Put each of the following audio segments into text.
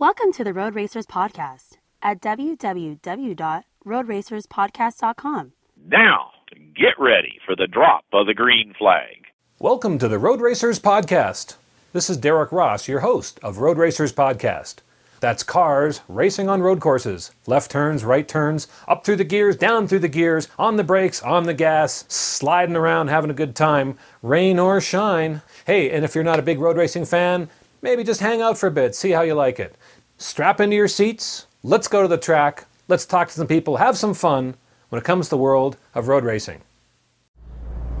Welcome to the Road Racers Podcast at www.roadracerspodcast.com. Now, get ready for the drop of the green flag. Welcome to the Road Racers Podcast. This is Derek Ross, your host of Road Racers Podcast. That's cars racing on road courses. Left turns, right turns, up through the gears, down through the gears, on the brakes, on the gas, sliding around, having a good time, rain or shine. Hey, and if you're not a big road racing fan, maybe just hang out for a bit, see how you like it. Strap into your seats, let's go to the track, let's talk to some people, have some fun when it comes to the world of road racing.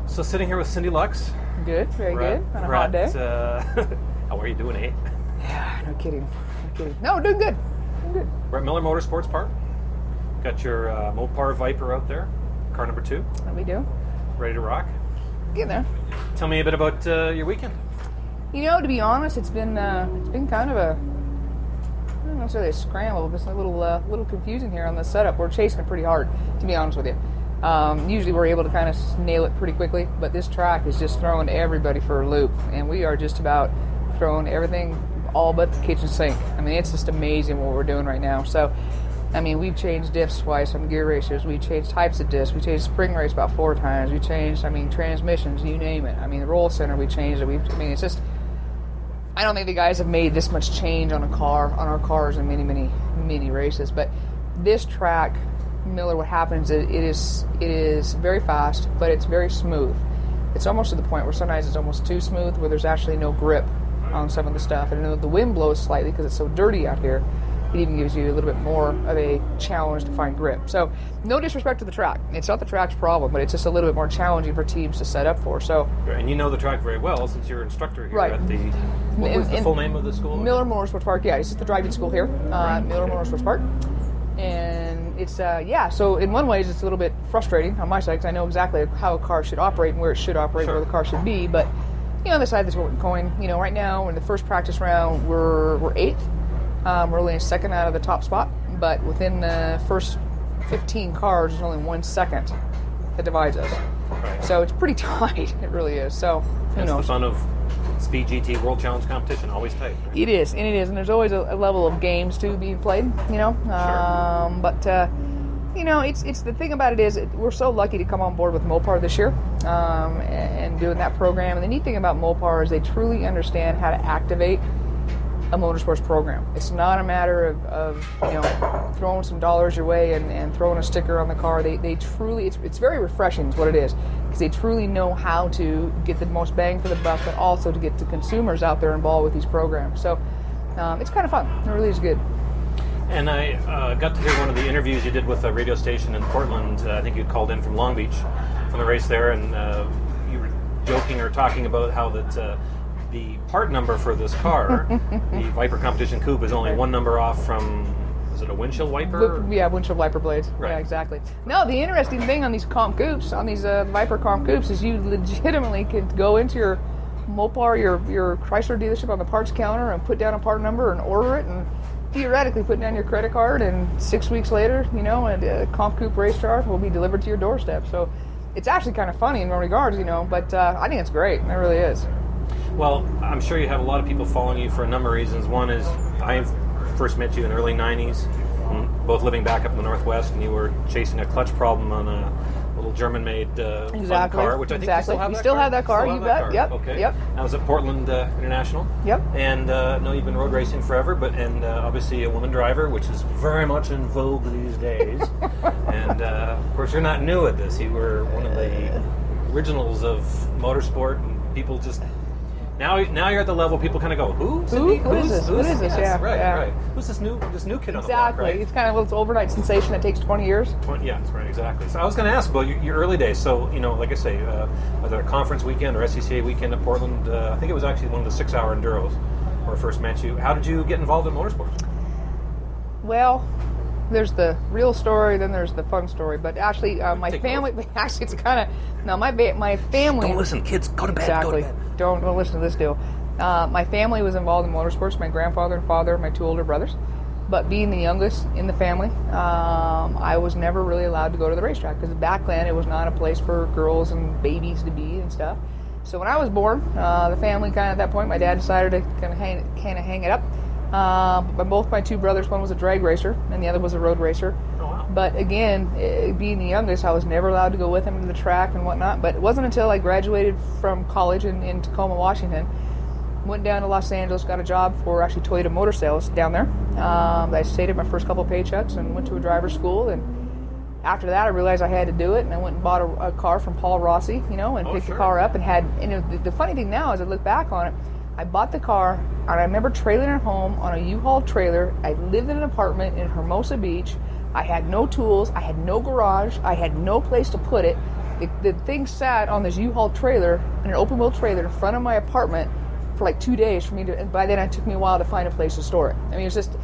So, sitting here with Cindi Lux. Good, very We're good. at- On a hot day. at, uh, how are you doing, eh? Yeah, no kidding. No kidding. No, doing good. Doing good. We're at Miller Motorsports Park. Got your uh, Mopar Viper out there, car number two, How we do? ready to rock. Getting there. Tell me a bit about uh, your weekend. You know, to be honest, it's been uh, it's been kind of a Know necessarily a scramble, but it's a little uh, little confusing here on the setup. We're chasing it pretty hard, to be honest with you. Um, usually we're able to kind of nail it pretty quickly, but this track is just throwing everybody for a loop, and we are just about throwing everything all but the kitchen sink. I mean, it's just amazing what we're doing right now. So, I mean, we've changed diffs twice on gear ratios. We changed types of discs. We changed spring rates about four times. We changed, I mean, transmissions. You name it. I mean, the roll center we changed it. We, I mean, it's just. I don't think the guys have made this much change on a car on our cars in many, many, many races. But this track, Miller, what happens is it is it is very fast, but it's very smooth. It's almost to the point where sometimes it's almost too smooth, where there's actually no grip on some of the stuff. And the wind blows slightly because it's so dirty out here. It even gives you a little bit more of a challenge to find grip. So, no disrespect to the track. It's not the track's problem, but it's just a little bit more challenging for teams to set up for. So, And you know the track very well since you're an instructor here Right. at the. What was the full name of the school? Miller Motorsports Park. Yeah, it's is the driving school here, uh, Miller Motorsports Park, and it's uh, yeah. So in one ways, it's a little bit frustrating on my side because I know exactly how a car should operate and where it should operate, Sure. where the car should be. But you know, on the side of this coin, you know, right now in the first practice round, we're we're eighth. Um, we're only a second out of the top spot, but within the first 15 cars, there's only one second that divides us. Right. So it's pretty tight. It really is. So who knows? the fun of Speed GT World Challenge competition, always tight. right? It is, and it is, and there's always a, a level of games to be played, you know. Um, but uh, you know, it's it's the thing about it is it, we're so lucky to come on board with Mopar this year um, and, and doing that program. And the neat thing about Mopar is they truly understand how to activate a motorsports program. It's not a matter of, of you know throwing some dollars your way and, and throwing a sticker on the car. They, they truly it's, it's very refreshing is what it is because they truly know how to get the most bang for the buck, but also to get the consumers out there involved with these programs. So um, it's kind of fun. It really is good. And I uh, got to hear one of the interviews you did with a radio station in Portland. Uh, I think you called in from Long Beach from the race there, and uh, you were joking or talking about how that uh, the part number for this car, the Viper Competition Coupe, is only one number off from. Is it a windshield wiper? Yeah, windshield wiper blades. Right. Yeah, exactly. No, the interesting thing on these comp coupes, on these uh, Viper comp coupes, is you legitimately can go into your Mopar, your your Chrysler dealership on the parts counter and put down a part number and order it, and theoretically put down your credit card, and six weeks later, you know, a, a comp coupe race car will be delivered to your doorstep. So it's actually kind of funny in regards, you know, but uh, I think it's great. It really is. Well, I'm sure you have a lot of people following you for a number of reasons. One is I first met you in the early '90s, um, both living back up in the Northwest, and you were chasing a clutch problem on a little German-made uh, Exactly, car, which I think exactly. you still have. That still car? have that car, you bet. car. Yep, Okay. yep. I was at Portland uh, International. Yep. And uh, know you've been road racing forever, but and uh, obviously a woman driver, which is very much in vogue these days. and uh, of course, you're not new at this. You were one of the originals of motorsport, and people just now now you're at the level people kind of go, who? Cindi? Who is this? Who who's- is this? yes, Yeah, right, yeah. right. Who's this new this new kid on the Exactly. block? Right. It's kind of this overnight sensation that takes 20 years. Twen- Yeah, that's right, exactly. So I was going to ask about your, your early days. So, you know, like I say, uh, whether a conference weekend or SCCA weekend in Portland, uh, I think it was actually one of the six hour enduros where I first met you. How did you get involved in motorsports? Well, there's the real story, then there's the fun story. But actually, uh, my Take family, actually, it's kind of, no, my, my family. Don't listen, kids. Go to bed. Exactly. Go to bed. Don't, don't listen to this deal. Uh, my family was involved in motorsports. My grandfather and father, my two older brothers. But being the youngest in the family, um, I was never really allowed to go to the racetrack because back then it was not a place for girls and babies to be and stuff. So when I was born, uh, the family kind of at that point, my dad decided to kind of hang, kind of hang it up Um, but both my two brothers, one was a drag racer and the other was a road racer. But again, eh, being the youngest, I was never allowed to go with him to the track and whatnot. But it wasn't until I graduated from college in, in Tacoma, Washington, went down to Los Angeles, got a job for actually Toyota Motor Sales down there. Um, I stayed at my first couple paychecks and went to a driver's school. And after that, I realized I had to do it, and I went and bought a, a car from Paul Rossi, you know, and Oh, picked sure. the car up and had. And it- the, the funny thing now, is, I look back on it, I bought the car, and I remember trailering it home on a U-Haul trailer. I lived in an apartment in Hermosa Beach. I had no tools. I had no garage. I had no place to put it. The, the thing sat on this U-Haul trailer, in an open wheel trailer, in front of my apartment for like two days for me to. And by then, it took me a while to find a place to store it. I mean, it's just.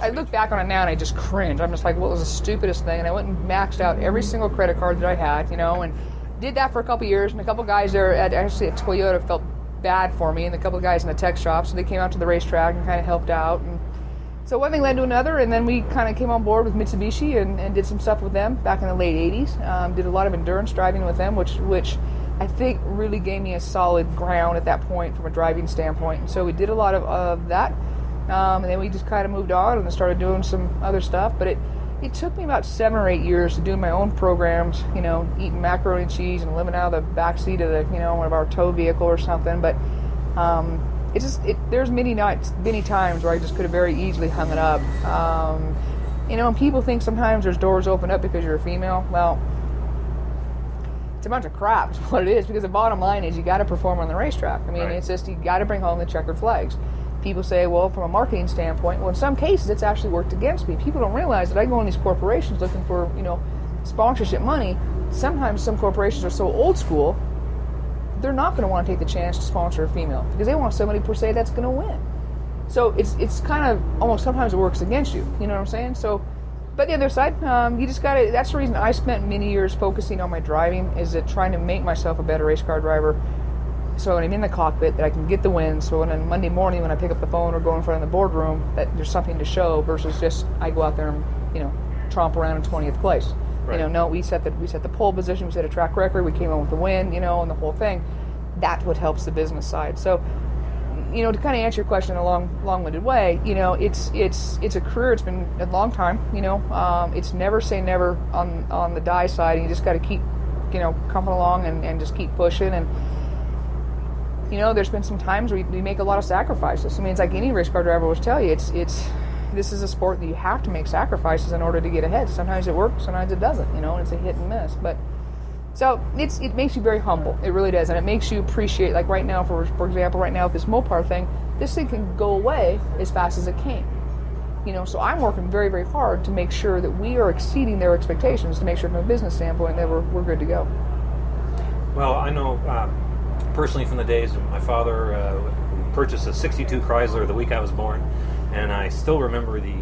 I look back on it now and I just cringe. I'm just like, what was the stupidest thing? And I went and maxed out every single credit card that I had, you know, and did that for a couple years. And a couple guys there at actually at Toyota felt bad for me, and a couple of guys in the tech shop, so they came out to the racetrack and kind of helped out. And so one thing led to another, and then we kind of came on board with Mitsubishi and, and did some stuff with them back in the late '80s. Um, did a lot of endurance driving with them, which which I think really gave me a solid ground at that point from a driving standpoint. And so we did a lot of, of that, um, and then we just kind of moved on and started doing some other stuff. But it it took me about seven or eight years to do my own programs. You know, eating macaroni and cheese and living out of the back seat of the you know one of our tow vehicle or something. But um, it just it, there's many nights, many times where I just could have very easily hung it up. Um, you know, and people think sometimes there's doors open up because you're a female. Well, it's a bunch of crap is what it is because the bottom line is you got to perform on the racetrack i mean Right. it's just you got to bring home the checkered flags people say well from a marketing standpoint well in some cases it's actually worked against me people don't realize that i go in these corporations looking for you know sponsorship money sometimes some corporations are so old school they're not going to want to take the chance to sponsor a female because they want somebody per se that's going to win so it's it's kind of almost sometimes it works against you. You know what I'm saying? So, but the other side, um, you just got to. That's the reason I spent many years focusing on my driving is that trying to make myself a better race car driver. So when I'm in the cockpit, that I can get the win. So when on Monday morning when I pick up the phone or go in front of the boardroom, that there's something to show versus just I go out there and you know tromp around in 20th place. Right. You know, no, we set the we set the pole position, we set a track record, we came in with the win, you know, and the whole thing. That's what helps the business side. So you know, to kind of answer your question in a long, long-winded way, you know, it's it's it's a career. It's been a long time. You know, um, it's never say never on on the die side, and you just got to keep, you know, coming along and, and just keep pushing. And you know, there's been some times where we make a lot of sacrifices. I mean, it's like any race car driver will tell you. It's it's this is a sport that you have to make sacrifices in order to get ahead. Sometimes it works, sometimes it doesn't. You know, and it's a hit and miss, but. So it's it makes you very humble. It really does, and it makes you appreciate. Like right now, for for example, right now with this Mopar thing, this thing can go away as fast as it came. You know, so I'm working very very hard to make sure that we are exceeding their expectations. To make sure from a business standpoint that we're we're good to go. Well, I know uh, personally from the days my father uh, purchased a 62 Chrysler the week I was born, and I still remember the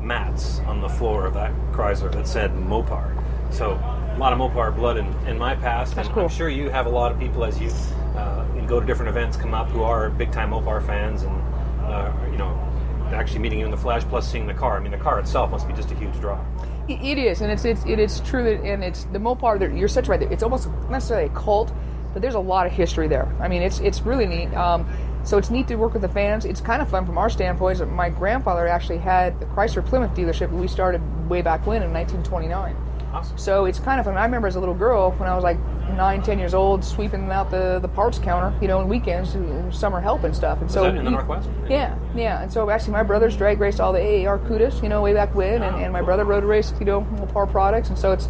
mats on the floor of that Chrysler that said Mopar. So a lot of Mopar blood in, in my past, That's and cool. I'm sure you have a lot of people as you, uh, you go to different events come up who are big time Mopar fans and uh, you know actually meeting you in the flesh plus seeing the car. I mean the car itself must be just a huge draw. It, it is, and it's it's it is true, that, and it's the Mopar. That you're such right. It's almost not necessarily a cult, but there's a lot of history there. I mean, it's it's really neat. Um, so it's neat to work with the fans. It's kind of fun from our standpoint. My grandfather actually had the Chrysler Plymouth dealership that we started way back when in 1929. Awesome. So it's kind of fun. I remember as a little girl when I was like nine, ten years old, sweeping out the, the parts counter, you know, on weekends, uh, summer help and stuff. And so that in the we- Northwest? Yeah, yeah. And so actually, my brothers drag raced all the AAR Cudas, you know, way back when, and, and my brother road raced, you know, Par products. And so it's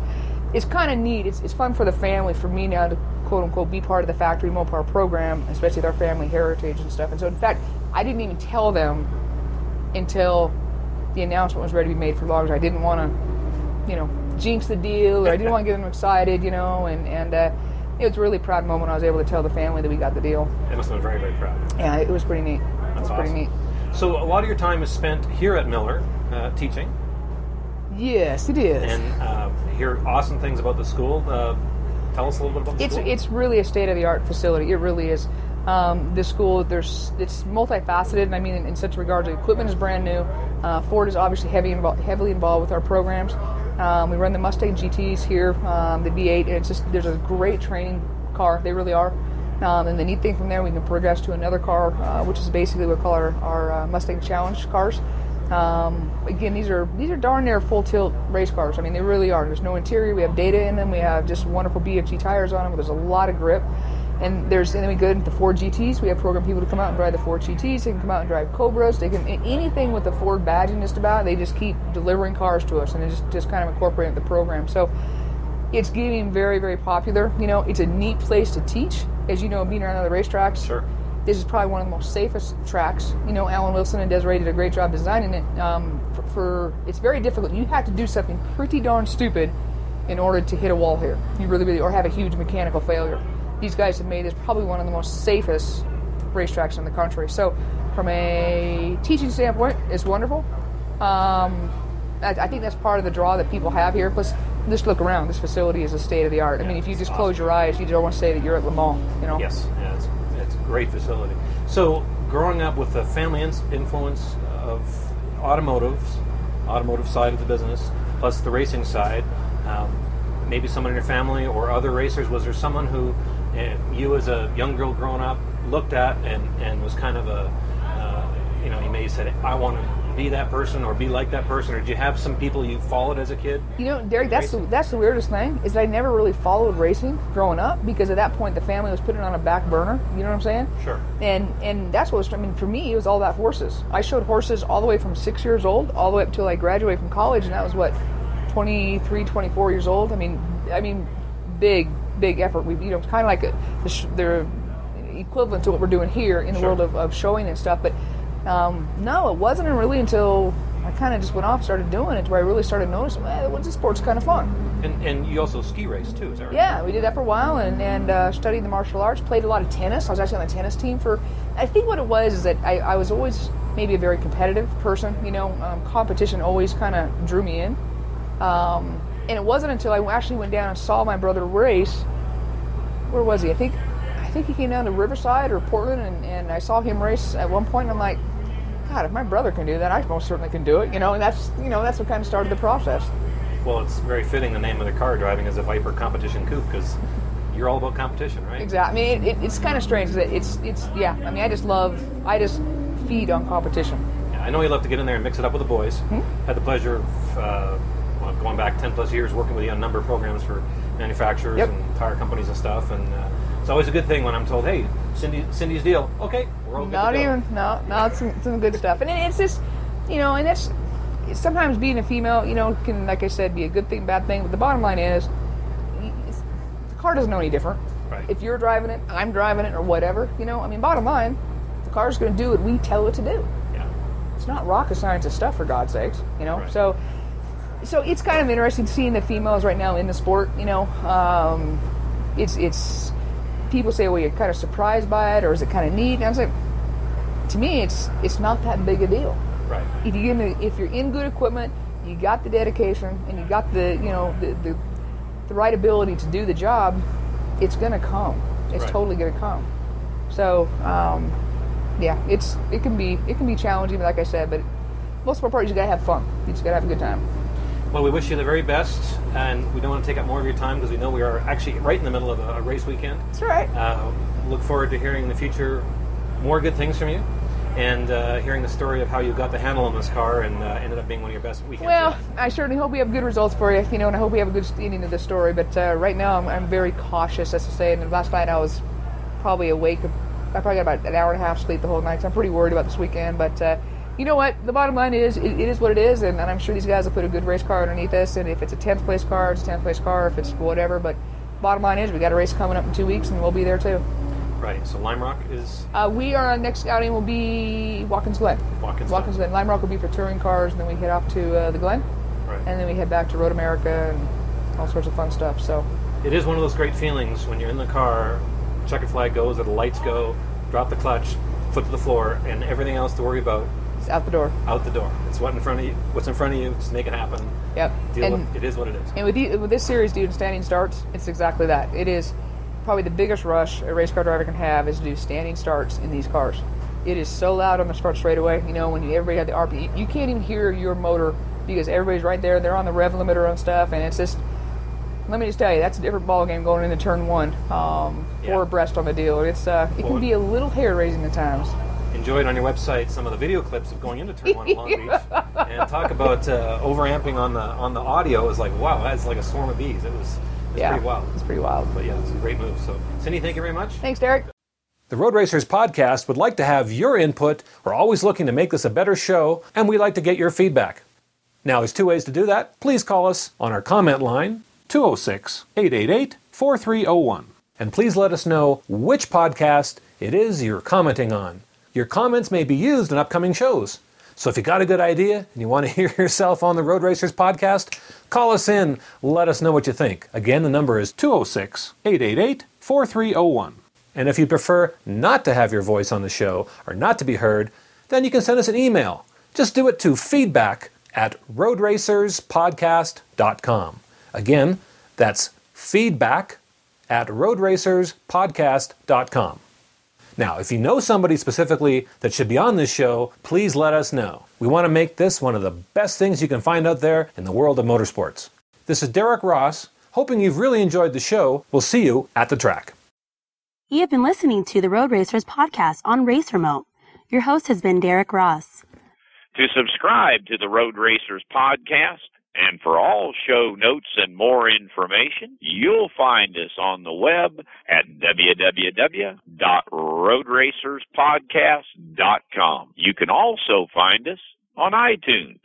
it's kind of neat. It's, it's fun for the family, for me now to quote unquote be part of the factory Mopar program, especially with our family heritage and stuff. And so in fact, I didn't even tell them until the announcement was ready to be made for logs. I didn't want to, you know, jinx the deal, or I didn't want to get them excited, you know, and and uh, it was a really proud moment. when I was able to tell the family that we got the deal. They must have been very very proud. Yeah, it was pretty neat. it That's was awesome. pretty neat. So a lot of your time is spent here at Miller uh, teaching, Yes, it is. and uh, hear awesome things about the school. Uh, tell us a little bit about the it's school. it's really a state of the art facility. It really is. Um, the school there's it's multifaceted, and I mean in, in such regards, the equipment is brand new. Uh, Ford is obviously heavy involved, heavily involved with our programs. Um, we run the Mustang GTS here, um, the V8, and it's just there's a great training car. They really are. Um, and the neat thing from there, we can progress to another car, uh, which is basically what we call our, our uh, Mustang Challenge cars. Um, again, these are these are darn near full tilt race cars. I mean, they really are. There's no interior. We have data in them. We have just wonderful BFG tires on them. There's a lot of grip. And there's and then we go into the Ford GTs. We have programmed people to come out and drive the Ford GTs. They can come out and drive Cobras. They can anything with the Ford badging just about. They just keep delivering cars to us, and just just kind of incorporate the program. So it's getting very very popular. You know, it's a neat place to teach. As you know, being around other racetracks. Sure. This is probably one of the most safest tracks. You know, Alan Wilson and Desiree did a great job designing it. Um, for, for it's very difficult. You have to do something pretty darn stupid in order to hit a wall here. You really, really, or have a huge mechanical failure. These guys have made this probably one of the most safest racetracks in the country. So, from a teaching standpoint, it's wonderful. Um, I, I think that's part of the draw that people have here. Plus, just look around. This facility is a state of the art. I mean, if you just awesome. close your eyes, you don't want to say that you're at Le Mans. You know. Yes, yeah, it's, a great facility. So, growing up with the family influence of automotives, automotive side of the business, plus the racing side, um, maybe someone in your family or other racers, was there someone who uh, you as a young girl growing up looked at and, and was kind of a, uh, you know, you may have said, I want to be that person or be like that person, or did you have some people you followed as a kid? You know, Derek, that's the, that's the weirdest thing is that I never really followed racing growing up because at that point the family was putting it on a back burner. You know what I'm saying? Sure. And and that's what was, I mean for me it was all about horses. I showed horses all the way from six years old all the way up till I graduated from college, and that was what 23, 24 years old. I mean, I mean, big big effort. We you know it's kind of like a, the, the equivalent to what we're doing here in the Sure. world of, of showing and stuff. But um, no, it wasn't really until I kind of just went off, started doing it, where I really started noticing, well, well, this sport's kind of fun. And, and you also ski race too, is that right? Yeah, we did that for a while and, and uh, studied the martial arts, played a lot of tennis. I was actually on the tennis team for, I think what it was is that I, I was always maybe a very competitive person. You know, um, competition always kind of drew me in. Um, and it wasn't until I actually went down and saw my brother race. Where was he? I think, I think he came down to Riverside or Portland, and, and I saw him race at one point. And I'm like, God, if my brother can do that, I most certainly can do it. You know, and that's you know that's what kind of started the process. Well, it's very fitting the name of the car driving is a Viper Competition Coupe because you're all about competition, right? Exactly. I mean, it, it, it's kind of strange that it's it's yeah. I mean, I just love I just feed on competition. Yeah, I know you love to get in there and mix it up with the boys. Hmm? Had the pleasure of uh, well, going back 10 plus years working with you on a number of programs for manufacturers Yep. and tire companies and stuff. And uh, it's always a good thing when I'm told, hey, Cindi, Cindi's deal. Okay, we're all Not even no no. It's some, some good stuff, and it, it's just you know, and that's sometimes being a female, you know, can like I said, be a good thing, bad thing. But the bottom line is, the car doesn't know any different. Right. If you're driving it, I'm driving it, or whatever, you know. I mean, bottom line, the car's going to do what we tell it to do. Yeah. it's not rocket science and stuff for God's sakes, you know. Right. So, so it's kind of interesting seeing the females right now in the sport. You know, um, it's it's people say, well, you're kind of surprised by it, or is it kind of neat? And I was like, to me, it's it's not that big a deal. Right. If you get in, if you're in good equipment, you got the dedication, and you got the you know the the, the right ability to do the job, it's gonna come. It's Right. totally gonna come. So, um, yeah, it's it can be it can be challenging, like I said, but most of our part, you just gotta have fun. You just gotta have a good time. Well, we wish you the very best, and we don't want to take up more of your time because we know we are actually right in the middle of a, a race weekend. That's right. Uh, look forward to hearing in the future more good things from you and uh, hearing the story of how you got the handle on this car and uh, ended up being one of your best weekends. Well, yet. I certainly hope we have good results for you, you know, and I hope we have a good ending to the story. But uh, right now, I'm, I'm very cautious, as to say. And last night, I was probably awake. I probably got about an hour and a half sleep the whole night. So I'm pretty worried about this weekend. But uh, you know what? The bottom line is, it, it is what it is, and, and I'm sure these guys will put a good race car underneath this. And if it's a 10th place car, it's a 10th place car. If it's whatever, but bottom line is, we got a race coming up in two weeks, and we'll be there too. right. So Lime Rock is Uh, we are on next outing will be Watkins Glen. Watkins. Watkins Glen. Lime Rock will be for touring cars, and then we head off to uh, the Glen. Right. and then we head back to Road America and all sorts of fun stuff. So It is one of those great feelings when you're in the car, checkered flag goes, or the lights go, drop the clutch, foot to the floor, and everything else to worry about it's out the door. out the door. It's what in front of you. What's in front of you. Just make it happen. Yep. Deal and with it. Is what it is. and with, the, with this series, dude, standing starts, it's exactly that. It is probably the biggest rush a race car driver can have is to do standing starts in these cars. It is so loud on the start straightaway. You know when you, everybody had the RP, you can't even hear your motor because everybody's right there. They're on the rev limiter and stuff, and it's just let me just tell you, that's a different ball game going into turn one. Um, Yeah. Four abreast on the deal. It's uh, it Well- can be a little hair raising at times. Enjoy it on your website some of the video clips of going into Turn One at Long Beach, and talk about uh, overamping on the on the audio. It was like wow, that's like a swarm of bees. It was, it was yeah, pretty wild. It's pretty wild. But yeah, it's a great move. So, Cindi, thank you very much. Thanks, Derek. The Road Racers podcast would like to have your input. We're always looking to make this a better show, and we'd like to get your feedback. Now, there's two ways to do that. Please call us on our comment line, 206 888 4301. And please let us know which podcast it is you're commenting on. Your comments may be used in upcoming shows. So if you got a good idea and you want to hear yourself on the Road Racers podcast, call us in. Let us know what you think. Again, the number is 206 888 4301. And if you prefer not to have your voice on the show or not to be heard, then you can send us an email. Just do it to feedback at roadracerspodcast.com. Again, that's feedback at roadracerspodcast.com. Now, if you know somebody specifically that should be on this show, please let us know. We want to make this one of the best things you can find out there in the world of motorsports. This is Derek Ross, hoping you've really enjoyed the show. We'll see you at the track. You have been listening to the Road Racers podcast on Race Remote. Your host has been Derek Ross. To subscribe to the Road Racers podcast and for all show notes and more information, you'll find us on the web at www.roadracerspodcast.com. You can also find us on iTunes.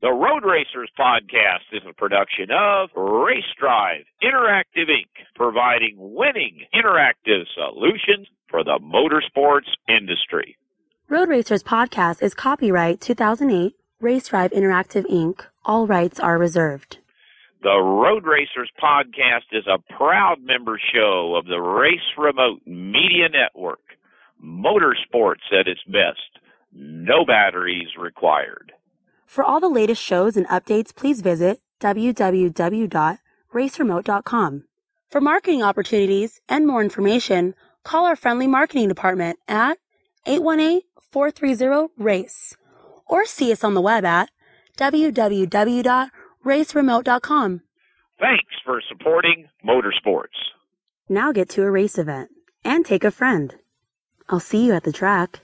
The Road Racers podcast is a production of Race Drive Interactive Inc., providing winning interactive solutions for the motorsports industry. Road Racers podcast is copyright 2008 Race Drive Interactive Inc. All rights are reserved. The Road Racers podcast is a proud member show of the Race Remote Media Network. Motorsports at its best. No batteries required. For all the latest shows and updates, please visit www.raceremote.com. For marketing opportunities and more information, call our friendly marketing department at 818-430-RACE or see us on the web at www.raceremote.com. Thanks for supporting motorsports. Now get to a race event and take a friend. I'll see you at the track.